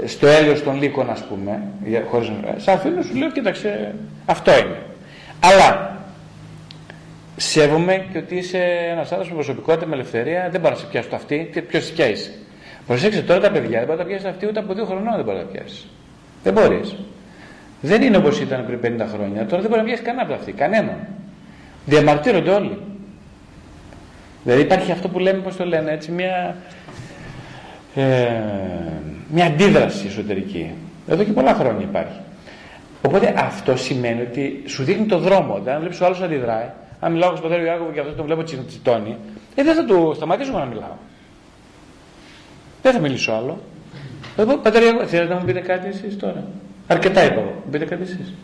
στο έλεος των λύκων, ας πούμε. για- Χωρίς, να- σε αφήνω, σου λέω, κοίταξε, αυτό είναι. Αλλά Σέβομαι και ότι είσαι ένας άνθρωπος με προσωπικότητα, με ελευθερία. Δεν μπορώ να σε πιάσω το αυτή. Ποιος ποια είσαι. Προσέξτε τώρα τα παιδιά, δεν μπορεί να τα πιάσει αυτή ούτε από δύο χρονών δεν μπορεί να τα πιάσει. Δεν μπορείς. Δεν είναι όπως ήταν πριν 50 χρόνια. Τώρα δεν μπορεί να πιάσει κανένα από αυτή. Κανέναν. Διαμαρτύρονται όλοι. Δηλαδή υπάρχει αυτό που λέμε, πώς το λένε, έτσι, μια, ε, μια αντίδραση εσωτερική. Εδώ και πολλά χρόνια υπάρχει. Οπότε αυτό σημαίνει ότι σου δείχνει το δρόμο. Δηλαδή, αν βλέπεις ο άλλος αντιδράει, αν μιλάω στον πατέρα Ιάκωβο και αυτός τον βλέπω τσι- τσιτώνει, ε, δεν θα του σταματήσω να μιλάω. Δεν θα μιλήσω άλλο. Εγώ, πατέρα Ιάκωβο, θέλετε να μου πείτε κάτι εσείς τώρα; Αρκετά είπα εγώ. Μου πείτε κάτι εσείς.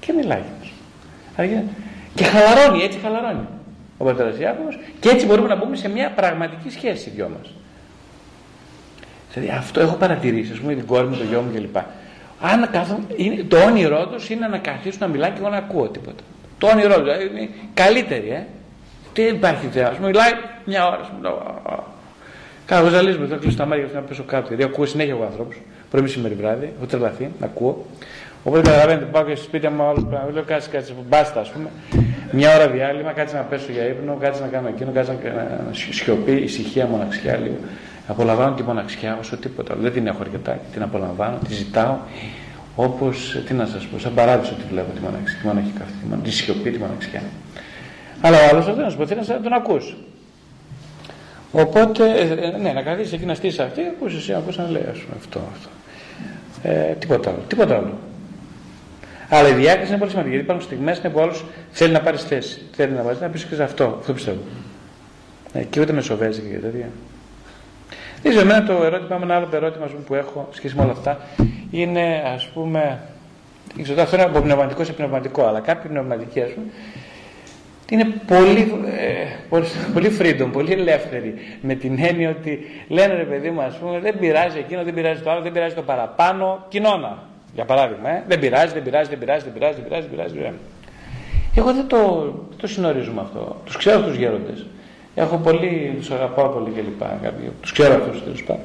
Και μιλάει. Αρκετά. Και χαλαρώνει, έτσι χαλαρώνει ο πατέρας Ιάκωβος και έτσι μπορούμε να μπούμε σε μια πραγματική σχέση οι δυο μας. Δηλαδή αυτό έχω παρατηρήσει, ας πούμε, την κόρη μου, το γιο μου κλπ. Αν κάθομαι, είναι, το όνειρό τους είναι να καθίσουν να μιλάει και εγώ να ακούω τίποτα. Το όνειρό τους δηλαδή είναι καλύτερη, ε. Τι υπάρχει θέμα. Α μιλάει μια ώρα, σου μιλάω. α, α. Κάνω ζαλίζομαι, θα κλείσω τα μάτια και να πέσω κάτω. Γιατί ακούω συνέχεια εγώ ανθρώπους, πρωί μεσημέρι βράδυ, έχω τρελαθεί, να ακούω. Οπότε καταλαβαίνετε, πάω και στο σπίτι μου, άλλο πράγμα. Λέω κάτσε, κάτσε, μπάστα, ας πούμε. Μια ώρα διάλειμμα, κάτσε να πέσω για ύπνο, κάτσε να κάνω εκείνο, κάτσε να, να, να σιωπή, ησυχία, μοναξιά λίγο. Απολαμβάνω τη μοναξιά όσο τίποτα. Δεν την έχω αρκετά, την απολαμβάνω, τη ζητάω. όπως, τι να σας πω, σαν παράδεισο τη βλέπω τη μοναξιά, τη μοναχική αυτή, τη σιωπή, τη μοναξιά. Αλλά ο άλλος αυτό να σου πω, θέλει να τον ακούσει. Οπότε, ε, ε, ναι, να καθίσεις εκεί να στήσει αυτή, ακούσει εσύ, ακούσει να λέει, ας πούμε, αυτό, αυτό. Ε, τίποτα άλλο, τίποτα άλλο. Αλλά η διάκριση είναι πολύ σημαντική, γιατί υπάρχουν στιγμές που άλλος θέλει να πάρεις θέση, θέλει να πάρεις, να πεις και αυτό, αυτό πιστεύω. Ε, και ούτε μεσοβέζει και τέτοια. Δεν ξέρω, εμένα το ερώτημα, ένα άλλο ερώτημα που έχω σχέση με όλα αυτά είναι ας πούμε, ξέρω, αυτό είναι από πνευματικό σε πνευματικό, αλλά κάποιοι πνευματικοί ας πούμε, είναι πολύ, ε, πολύ, πολύ freedom, πολύ ελεύθεροι με την έννοια ότι λένε ρε παιδί μου ας πούμε δεν πειράζει εκείνο, δεν πειράζει το άλλο, δεν πειράζει το παραπάνω, κοινώνα για παράδειγμα, ε, δεν πειράζει, δεν πειράζει, δεν πειράζει, δεν πειράζει, δεν πειράζει, δεν πειράζει, δεν πειράζει. Εγώ δεν το, το συνορίζουμε αυτό. Τους ξέρω τους γέροντες. Έχω πολύ, τους αγαπάω πολύ κλπ. Τους ξέρω αυτούς τέλος πάντων.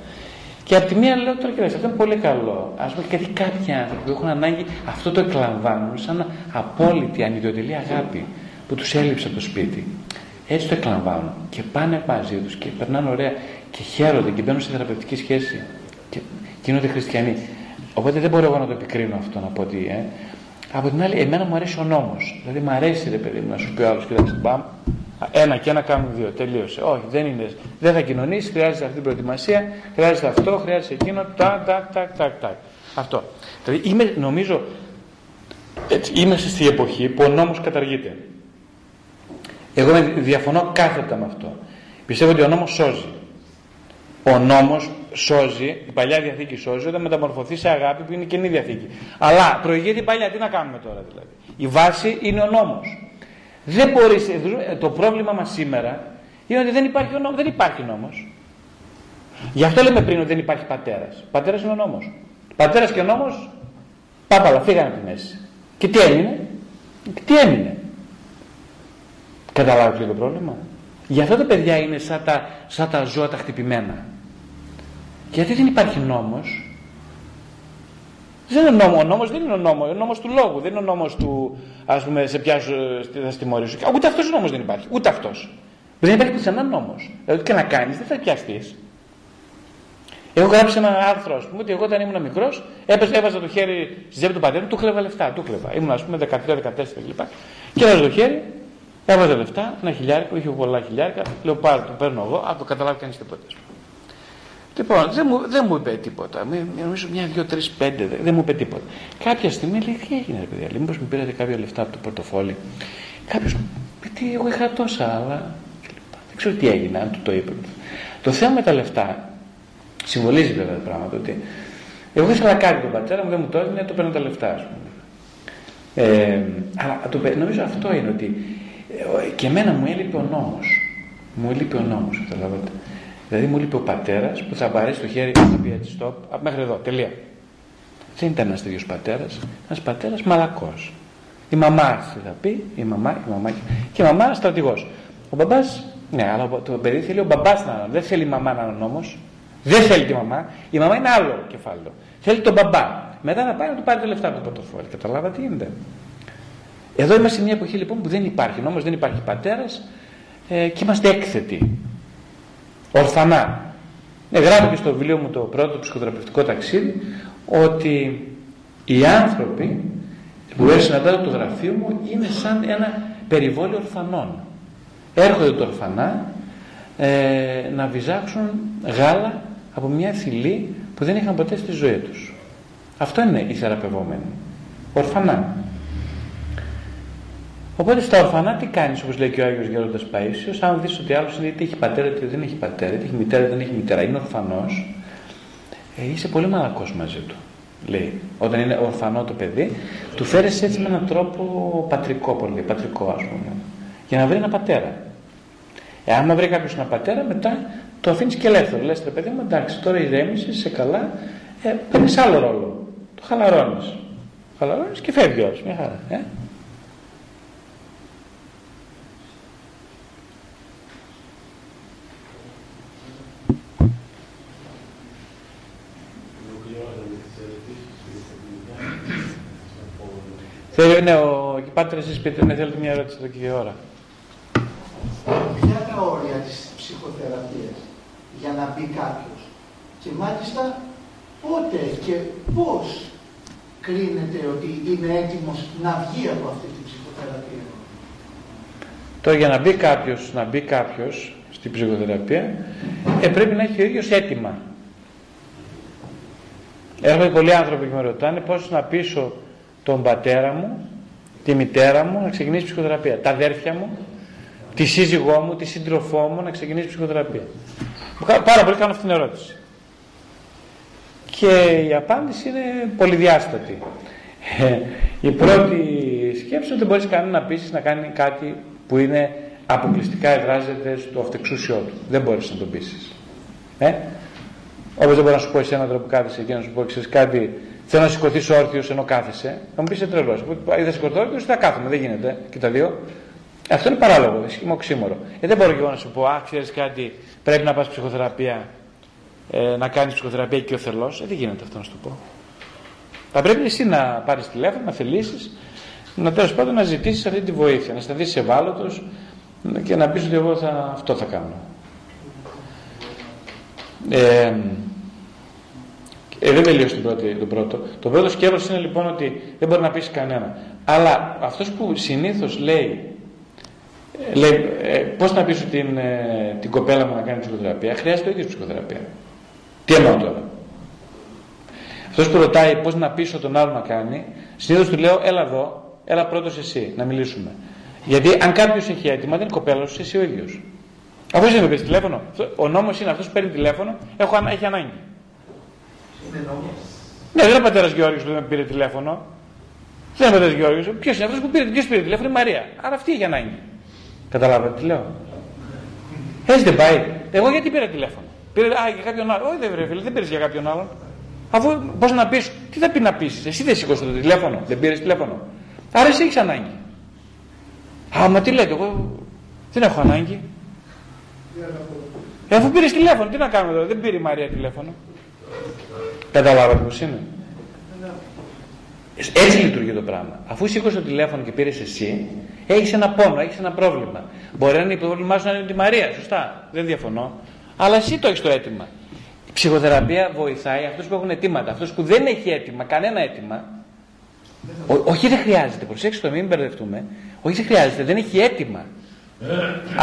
Και από τη μία λέω τώρα κοιτάξτε, αυτό είναι πολύ καλό. Α πούμε, γιατί κάποιοι άνθρωποι που έχουν ανάγκη αυτό το εκλαμβάνουν σαν απόλυτη ανιδιοτελή αγάπη που τους έλειψε από το σπίτι. Έτσι το εκλαμβάνουν και πάνε μαζί τους και περνάνε ωραία και χαίρονται και μπαίνουν σε θεραπευτική σχέση και γίνονται χριστιανοί. Οπότε δεν μπορώ εγώ να το επικρίνω αυτό να πω ότι. Ε. Από την άλλη, εμένα μου αρέσει ο νόμος. Δηλαδή, μου αρέσει ρε παιδί μου να σου πει ο άλλος, κοιτάξτε, μπαμ, ένα και ένα κάνουν δύο. Τελείωσε. Όχι, δεν είναι. Δεν θα κοινωνήσεις, χρειάζεται αυτή την προετοιμασία, χρειάζεται αυτό, χρειάζεται εκείνο. Τάκ, τάκ, τάκ, τάκ, τάκ. Αυτό. Δηλαδή είμαι, νομίζω, έτσι, είμαστε στη εποχή που ο νόμος καταργείται. Εγώ διαφωνώ κάθετα με αυτό. Πιστεύω ότι ο νόμος σώζει. Ο νόμος σώζει, η παλιά διαθήκη σώζει όταν μεταμορφωθεί σε αγάπη που είναι καινή διαθήκη. Αλλά προηγείται η παλιά, τι να κάνουμε τώρα δηλαδή. Η βάση είναι ο νόμος. Δεν μπορείς, ε, το πρόβλημα μας σήμερα είναι ότι δεν υπάρχει ο νόμος. Δεν υπάρχει νόμος. Γι' αυτό λέμε πριν ότι δεν υπάρχει πατέρας. Πατέρας είναι ο νόμος. Πατέρας και ο νόμος, πάπαλα, φύγανε από τη μέση. Και τι έμεινε; Και τι έμεινε; Καταλάβετε το πρόβλημα; Γι' αυτό τα παιδιά είναι σαν τα, σαν τα ζώα τα χτυπημένα. Γιατί δεν υπάρχει νόμος, δεν είναι νόμο, ο νόμος δεν είναι ο νόμος, ο νόμος του λόγου, δεν είναι ο νόμος του, ας πούμε, σε πιάσω, θα στη σου. Ούτε αυτός ο νόμος δεν υπάρχει, ούτε αυτός. Δεν υπάρχει πουθενά νόμος. Δηλαδή, και να κάνεις, δεν θα πιαστείς. Έχω γράψει ένα άρθρο, ας πούμε, ότι εγώ όταν ήμουν μικρός, έβαζα το χέρι στη τσέπη του πατέρα του, του κλέβα λεφτά. Του κλέβα. Ήμουν, ας πούμε, 13-14 κλπ. Και έβαζα το χέρι, έβαζα λεφτά, ένα χιλιάρικο, είχε πολλά χιλιάρικα, λέω πάρω, το παίρνω εγώ, αν το καταλάβει κανείς τίποτα. Λοιπόν, δεν μου, δεν μου είπε τίποτα. Νομίζω μια, δύο, τρεις, πέντε, δεν, δεν μου είπε τίποτα. Κάποια στιγμή λέει: Τι έγινε, ρε παιδιά, μήπως μου πήρατε κάποια λεφτά από το πορτοφόλι. Κάποιος μου τι, εγώ είχα τόσα, αλλά. Δεν ξέρω τι έγινε, αν του το είπε. Το θέμα με τα λεφτά συμβολίζει βέβαια το πράγμα ότι εγώ ήθελα κάτι τον πατέρα μου, δεν μου το έδινε, το παίρνω τα λεφτά, ας πούμε. Ε, αλλά το, νομίζω αυτό είναι ότι ε, και εμένα μου έλειπε ο νόμος. Μου έλειπε ο νόμος, καταλάβατε. Δηλαδή μου είπε ο πατέρας που θα βαρέσει το χέρι και θα πει έτσι stop, μέχρι εδώ, τελεία. Δεν ήταν ένας τέτοιος πατέρας, ένας πατέρας μαλακός. Η μαμά θα πει, η μαμά, η μαμά και η μαμά στρατηγός. Ο μπαμπάς, ναι, αλλά το παιδί θέλει ο μπαμπάς να είναι, δεν θέλει η μαμά να είναι νόμος. Δεν θέλει τη μαμά. Η μαμά είναι άλλο κεφάλαιο. Θέλει τον μπαμπά. Μετά να πάει να του πάρει τα λεφτά από το πορτοφόλι. Καταλάβατε τι γίνεται. Εδώ είμαστε σε μια εποχή λοιπόν που δεν υπάρχει νόμος, δεν υπάρχει πατέρας ε, και είμαστε έκθετοι ορφανά. Ε, γράφω και στο βιβλίο μου το πρώτο ψυχοθεραπευτικό ταξίδι ότι οι άνθρωποι που συναντάω το γραφείο μου είναι σαν ένα περιβόλιο ορφανών. Έρχονται το ορφανά ε, να βυζάξουν γάλα από μια θηλή που δεν είχαν ποτέ στη ζωή τους. Αυτό είναι οι θεραπευόμενοι. Ορφανά. Οπότε στα ορφανά τι κάνεις, όπως λέει και ο Άγιος Γέροντα Παίσιο, αν δεις ότι άλλος είτε έχει πατέρα είτε δεν έχει πατέρα, είτε έχει μητέρα είτε δεν έχει μητέρα, είναι ορφανός, ε, είσαι πολύ μαλακός μαζί του. Λέει, όταν είναι ορφανό το παιδί, του φέρει έτσι με έναν τρόπο πατρικό, πολύ πατρικό ας πούμε, για να βρει ένα πατέρα. Εάν βρει κάποιος ένα πατέρα, μετά το αφήνεις και ελεύθερο. Λες, ρε παιδί μου, εντάξει, τώρα ηρέμησε, είσαι καλά, ε, παίρνεις άλλο ρόλο. Το χαλαρώνεις. Χαλαρώνεις και φεύγει όλο. Μια χαρά. Ε. Θέλει, ναι, ο Πάτερ, εσείς πείτε, ναι, θέλετε μια ερώτηση εδώ και ώρα. Ποια τα όρια της ψυχοθεραπείας για να μπει κάποιος; Και μάλιστα πότε και πώς κρίνεται ότι είναι έτοιμος να βγει από αυτή την ψυχοθεραπεία; Τώρα για να μπει κάποιος, να μπει κάποιος στην ψυχοθεραπεία, ε, πρέπει να έχει ο ίδιος έτοιμα. Έρχονται πολλοί άνθρωποι και με ρωτάνε πώς να πείσω τον πατέρα μου, τη μητέρα μου να ξεκινήσει ψυχοθεραπεία, τα αδέρφια μου, τη σύζυγό μου, τη σύντροφό μου να ξεκινήσει ψυχοθεραπεία. Πάρα πολύ κάνω αυτήν την ερώτηση. Και η απάντηση είναι πολυδιάστατη. Ε, η πρώτη σκέψη είναι ότι δεν μπορείς κανένα να πείσει να κάνει κάτι που είναι αποκλειστικά εδράζεται στο αυτεξούσιό του. Δεν μπορείς να τον πείσεις. Ε; Όπως δεν μπορώ να σου πω εσένα τώρα που κάθεσαι και να σου πω ξέρεις κάτι, θέλω να σηκωθείς όρθιος ενώ κάθεσαι, θα μου πεις είσαι τρελός. Ή θα σηκωθώ όρθιος ή θα κάθομαι, δεν γίνεται και τα δύο. Αυτό είναι παράλογο, είναι οξύμορο. Ε, δεν μπορώ και εγώ να σου πω, Α, ξέρεις κάτι, πρέπει να πας ψυχοθεραπεία, ε, να κάνεις ψυχοθεραπεία και ο θελό. Ε, δεν γίνεται αυτό να σου το πω. Θα πρέπει εσύ να πάρεις τηλέφωνο, να θελήσεις, να τέλος πάντων να ζητήσεις αυτή τη βοήθεια, να σταθείς ευάλωτος και να πεις ότι εγώ θα, αυτό θα κάνω. Ε, ε, δεν τελείωσε το πρώτο, το πρώτο. Το πρώτο σκέλος είναι λοιπόν ότι δεν μπορεί να πείσει κανένα. Αλλά αυτός που συνήθως λέει, λέει ε, πώς να πείσω την, ε, την κοπέλα μου να κάνει ψυχοθεραπεία, χρειάζεται το ίδιο ψυχοθεραπεία. Τι εννοώ τώρα; Αυτός που ρωτάει πώς να πείσω τον άλλο να κάνει, συνήθως του λέω έλα εδώ, έλα πρώτος εσύ να μιλήσουμε. Γιατί αν κάποιος έχει έτοιμα, δεν είναι κοπέλα σου, εσύ ο ίδιος. Αφού εσύ με τηλέφωνο, ο νόμος είναι αυτός που παίρνει τηλέφωνο, έχω, έχει ανάγκη. Είναι νόμος. Ναι, δεν είναι ο πατέρας Γιώργο που δεν με πήρε τηλέφωνο. Δεν είναι ο πατέρας Γιώργο. Ποιος είναι αυτό που πήρε, ποιος πήρε τηλέφωνο, η Μαρία. Άρα αυτή έχει ανάγκη. Καταλάβατε τι λέω; Έτσι δεν πάει. Εγώ γιατί πήρα τηλέφωνο; Πήρε, α, για κάποιον άλλο. Όχι, δεν βρε, δεν πήρες για κάποιον άλλον. Αφού πώς να πεις, τι θα πει να πεις, εσύ δεν σηκώσει το τηλέφωνο, δεν πήρες τηλέφωνο. Άρα εσύ έχεις ανάγκη. Α, μα τι λέτε, εγώ δεν έχω ανάγκη. Ε, αφού πήρες τηλέφωνο, τι να κάνουμε τώρα, δεν πήρε η Μαρία τηλέφωνο. Καταλάβατε πώς είναι. Έτσι λειτουργεί το πράγμα. Αφού σήκωσε το τηλέφωνο και πήρες εσύ, έχεις ένα πόνο, έχεις ένα πρόβλημα. Μπορεί να είναι το πρόβλημά σου να είναι τη Μαρία, σωστά. Δεν διαφωνώ. Αλλά εσύ το έχεις το αίτημα. Η ψυχοθεραπεία βοηθάει αυτούς που έχουν αιτήματα. Αυτό που δεν έχει αίτημα, κανένα αίτημα. όχι δεν χρειάζεται, προσέξτε το, μην μπερδευτούμε. Όχι δεν χρειάζεται, δεν έχει αίτημα.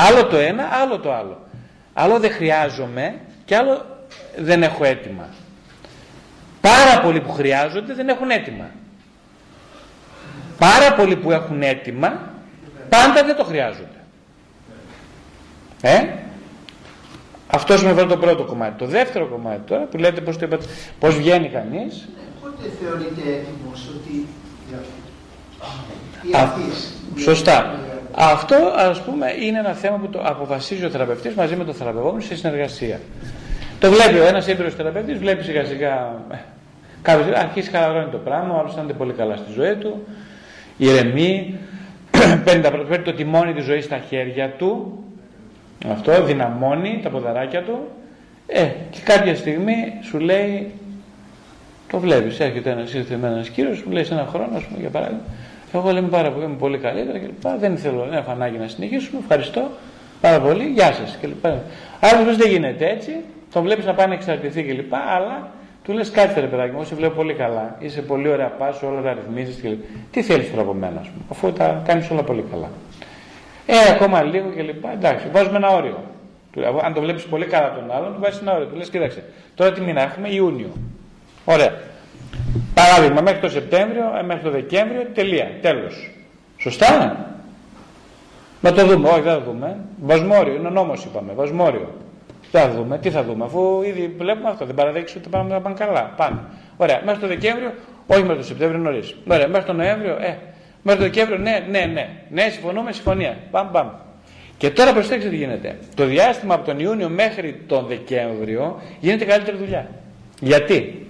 Άλλο το ένα, άλλο το άλλο. Άλλο δεν χρειάζομαι και άλλο δεν έχω έτοιμα. Πάρα πολλοί που χρειάζονται δεν έχουν έτοιμα. Πάρα πολλοί που έχουν έτοιμα πάντα δεν το χρειάζονται. Ε; Αυτός με αυτό το πρώτο κομμάτι. Το δεύτερο κομμάτι τώρα που λέτε πώς, το είπατε, πώς βγαίνει κανείς. Πότε θεωρείται έτοιμος ότι Α, σωστά. Αυτό ας πούμε είναι ένα θέμα που το αποφασίζει ο θεραπευτής μαζί με τον θεραπευόμενο σε συνεργασία. Το βλέπει ο ένας έμπειρος θεραπευτής, βλέπει σιγά σιγά ε, κάποιος αρχίσει χαλαρώνει το πράγμα, ο άλλος αισθάνεται πολύ καλά στη ζωή του, ηρεμεί, [clears throat] παίρνει το τιμόνι της ζωής στα χέρια του, αυτό δυναμώνει τα ποδαράκια του, ε, και κάποια στιγμή σου λέει, το βλέπεις, έρχεται ένας, ήρθε με ένας κύριος, μου λέει σε ένα χρόνο, ας πούμε, για παράδειγμα, εγώ λέμε πάρα πολύ, είμαι πολύ καλύτερα κλπ. Δεν θέλω, δεν έχω ανάγκη να συνεχίσουμε. Ευχαριστώ πάρα πολύ. Γεια σας κλπ. Άλλος δεν γίνεται έτσι. Τον βλέπεις να πάει να εξαρτηθεί κλπ. Αλλά του λες κάτι ρε παιδάκι μου, σε βλέπω πολύ καλά. Είσαι πολύ ωραία πας, όλα τα ρυθμίζεις κλπ. Τι θέλεις τώρα από μένα, πούμε, αφού τα κάνεις όλα πολύ καλά. Ε, ακόμα λίγο κλπ. Εντάξει, βάζουμε ένα όριο. Αν το βλέπεις πολύ καλά τον άλλον, του βάζεις ένα όριο. Του λες, κοίταξε, τώρα τι μήνα έχουμε, Ιούνιο. Ωραία. Παράδειγμα, μέχρι το Σεπτέμβριο, ε, μέχρι το Δεκέμβριο, τελεία, τέλος. Σωστά; Να το δούμε, όχι δεν θα δούμε. Βασμόριο, είναι ο νόμος είπαμε, βασμόριο. Δεν θα δούμε, τι θα δούμε, αφού ήδη βλέπουμε αυτό, δεν παραδείξει ότι πάμε να πάνε καλά. Πάμε. Ωραία, μέχρι το Δεκέμβριο, όχι μέχρι το Σεπτέμβριο νωρίς. Ωραία, μέχρι το Νοέμβριο, ε, μέχρι το Δεκέμβριο, ναι, ναι, ναι. Ναι, συμφωνούμε, συμφωνία. Πάμε, πάμε. Και τώρα προσέξτε τι γίνεται. Το διάστημα από τον Ιούνιο μέχρι τον Δεκέμβριο γίνεται καλύτερη δουλειά. Γιατί,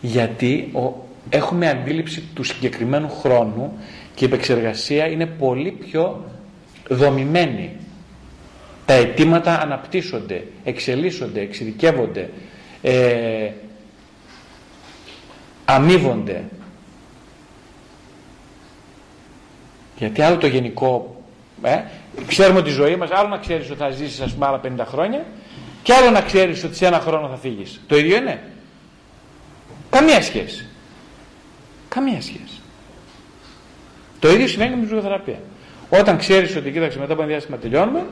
γιατί ο, έχουμε αντίληψη του συγκεκριμένου χρόνου και η επεξεργασία είναι πολύ πιο δομημένη. Τα αιτήματα αναπτύσσονται, εξελίσσονται, εξειδικεύονται, ε, αμείβονται. Γιατί άλλο το γενικό, ε, ξέρουμε τη ζωή μας, άλλο να ξέρεις ότι θα ζήσεις ας πούμε άλλα 50 χρόνια και άλλο να ξέρεις ότι σε ένα χρόνο θα φύγεις. Το ίδιο είναι. Καμία σχέση. Καμία σχέση. Το ίδιο συμβαίνει και με τη ψυχοθεραπεία. Όταν ξέρεις ότι κοίταξε μετά από ένα διάστημα τελειώνουμε,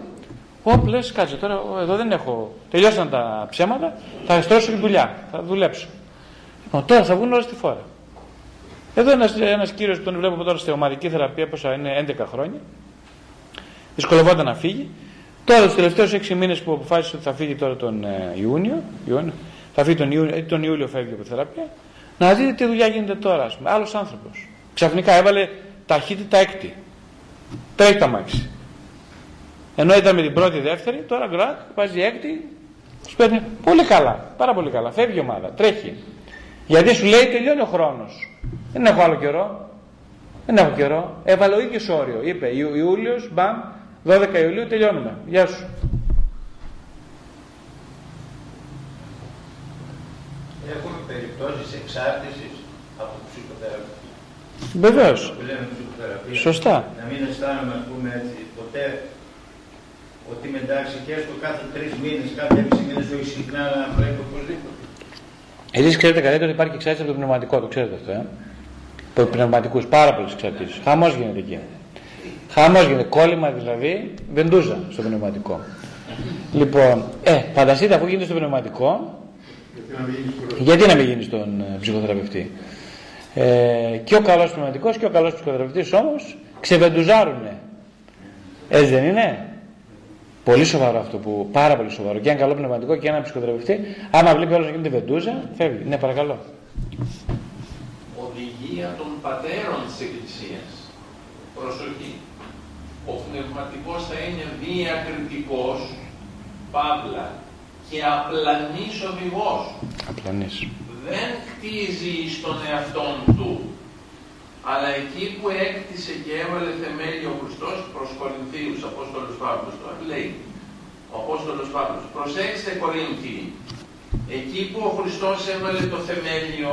Όπ, λε, κάτσε τώρα, εδώ δεν έχω. Τελειώσαν τα ψέματα, θα στρώσω τη δουλειά, θα δουλέψω. Λοιπόν, τώρα θα βγουν όλα στη φόρα. Εδώ ένας ένας κύριος που τον βλέπω τώρα στη ομαδική θεραπεία, πόσα είναι 11 χρόνια, δυσκολευόταν να φύγει. Τώρα, τους τελευταίους 6 μήνες που αποφάσισε ότι θα φύγει τώρα τον ε, Ιούνιο, Ιούνιο θα φύγει τον Ιούνιο, τον Ιούλιο φεύγει από τη θεραπεία, να δείτε τι δουλειά γίνεται τώρα, ας πούμε. Άλλος άνθρωπος. Ξαφνικά έβαλε ταχύτητα έκτη. Τρέχει τα μάξι. Ενώ ήταν με την πρώτη, δεύτερη, τώρα γκρακ, βάζει έκτη, σου παίρνει πολύ καλά, πάρα πολύ καλά. Φεύγει η ομάδα, τρέχει. Γιατί σου λέει τελειώνει ο χρόνος. Δεν έχω άλλο καιρό. Δεν έχω καιρό. Έβαλε ο ίδιος όριο. Είπε Ιούλιος, μπαμ, 12 Ιουλίου τελειώνουμε. Γεια σου. Έχουμε περιπτώσεις εξάρτησης από ψυχοθεραπεία. Βεβαίως. Που λέμε ψυχοθεραπεία. Σωστά. Να μην αισθάνομαι, ας πούμε έτσι, ποτέ ότι είμαι εντάξει και έστω κάθε τρεις μήνες, κάθε έξι μήνες, όχι συχνά να πρέπει οπωσδήποτε. Εσείς ξέρετε καλύτερα ότι υπάρχει εξάρτηση από το πνευματικό, το ξέρετε αυτό, ε; Από πνευματικούς, πάρα πολλές εξαρτήσεις. Χαμός γίνεται εκεί. Χαμός γίνεται. Κόλλημα δηλαδή, βεντούζα στο πνευματικό. Λοιπόν, ε, φανταστείτε αφού γίνεται στο πνευματικό, γιατί να μην γίνει στον ε, ψυχοθεραπευτή; Ε, και ο καλός πνευματικός και ο καλός ψυχοθεραπευτής όμως ξεβεντουζάρουνε. Έτσι δεν είναι; Πολύ σοβαρό αυτό που. Πάρα πολύ σοβαρό. Και ένα καλό πνευματικό και ένα ψυχοθεραπευτή. Άμα βλέπει όλος να γίνεται βεντούζα, φεύγει. Ναι, παρακαλώ. Οδηγία των πατέρων της Εκκλησίας. Προσοχή. Ο πνευματικός θα είναι διακριτικός, παύλα, και απλανής οδηγός. Απλανής. Δεν κτίζει στον εαυτόν του, αλλά εκεί που έκτισε και έβαλε θεμέλιο ο Χριστός προς Κορινθίους, Απόστολος Παύλος τώρα, λέει, ο Απόστολος Παύλος, προσέξτε Κορίνθιοι, εκεί που ο Χριστός έβαλε το θεμέλιο,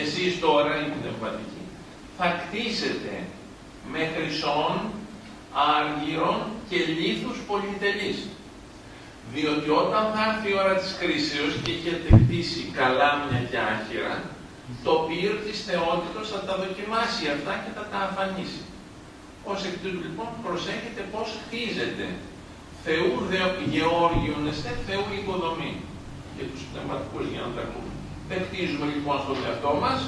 εσείς τώρα οι πνευματικοί, θα κτίσετε με χρυσόν, άργυρον και λίθους πολυτελείς. Διότι όταν θα έρθει η ώρα της κρίσεως και έχετε κτίσει καλάμια και άχυρα, το πύρ της θεότητος θα τα δοκιμάσει αυτά και θα τα αφανίσει. Ως εκ τούτου λοιπόν προσέχετε πώς χτίζετε. Θεού δε γεώργιονεστε, Θεού οικοδομή. Και τους πνευματικούς για να τα ακούμε. Δεν χτίζουμε λοιπόν στον εαυτό μας,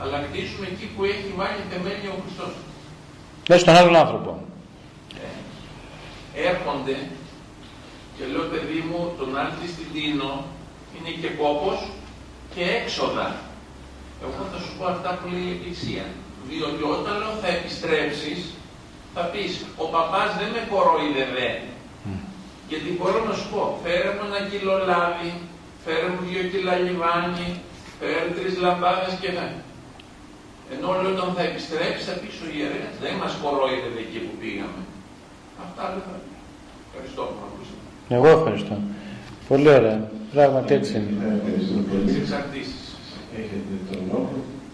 αλλά χτίζουμε εκεί που έχει βάλει θεμέλια ο Χριστός. Λες στον άλλον άνθρωπο. Ε, έρχονται και λέω παιδί μου τον άρθι στην Τίνο είναι και κόπος και έξοδα. Εγώ θα σου πω αυτά που λέει η Εκκλησία. Διότι όταν λέω θα επιστρέψεις, θα πεις, ο παπάς δεν με κοροϊδευέ. Γιατί μπορώ να σου πω, φέρε μου ένα κιλό λάδι, φέρε μου δύο κιλά λιβάνι, φέρε τρεις λαμπάδες και να... Ενώ λέω όταν θα επιστρέψεις θα πεις ο ιερέας, δεν μας κοροϊδευε εκεί που πήγαμε. Αυτά δεν θα πει. Ευχαριστώ που με ακούσατε. Εγώ ευχαριστώ. Πολύ ωραία. Πράγματι έτσι είναι. Τις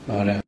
Ahora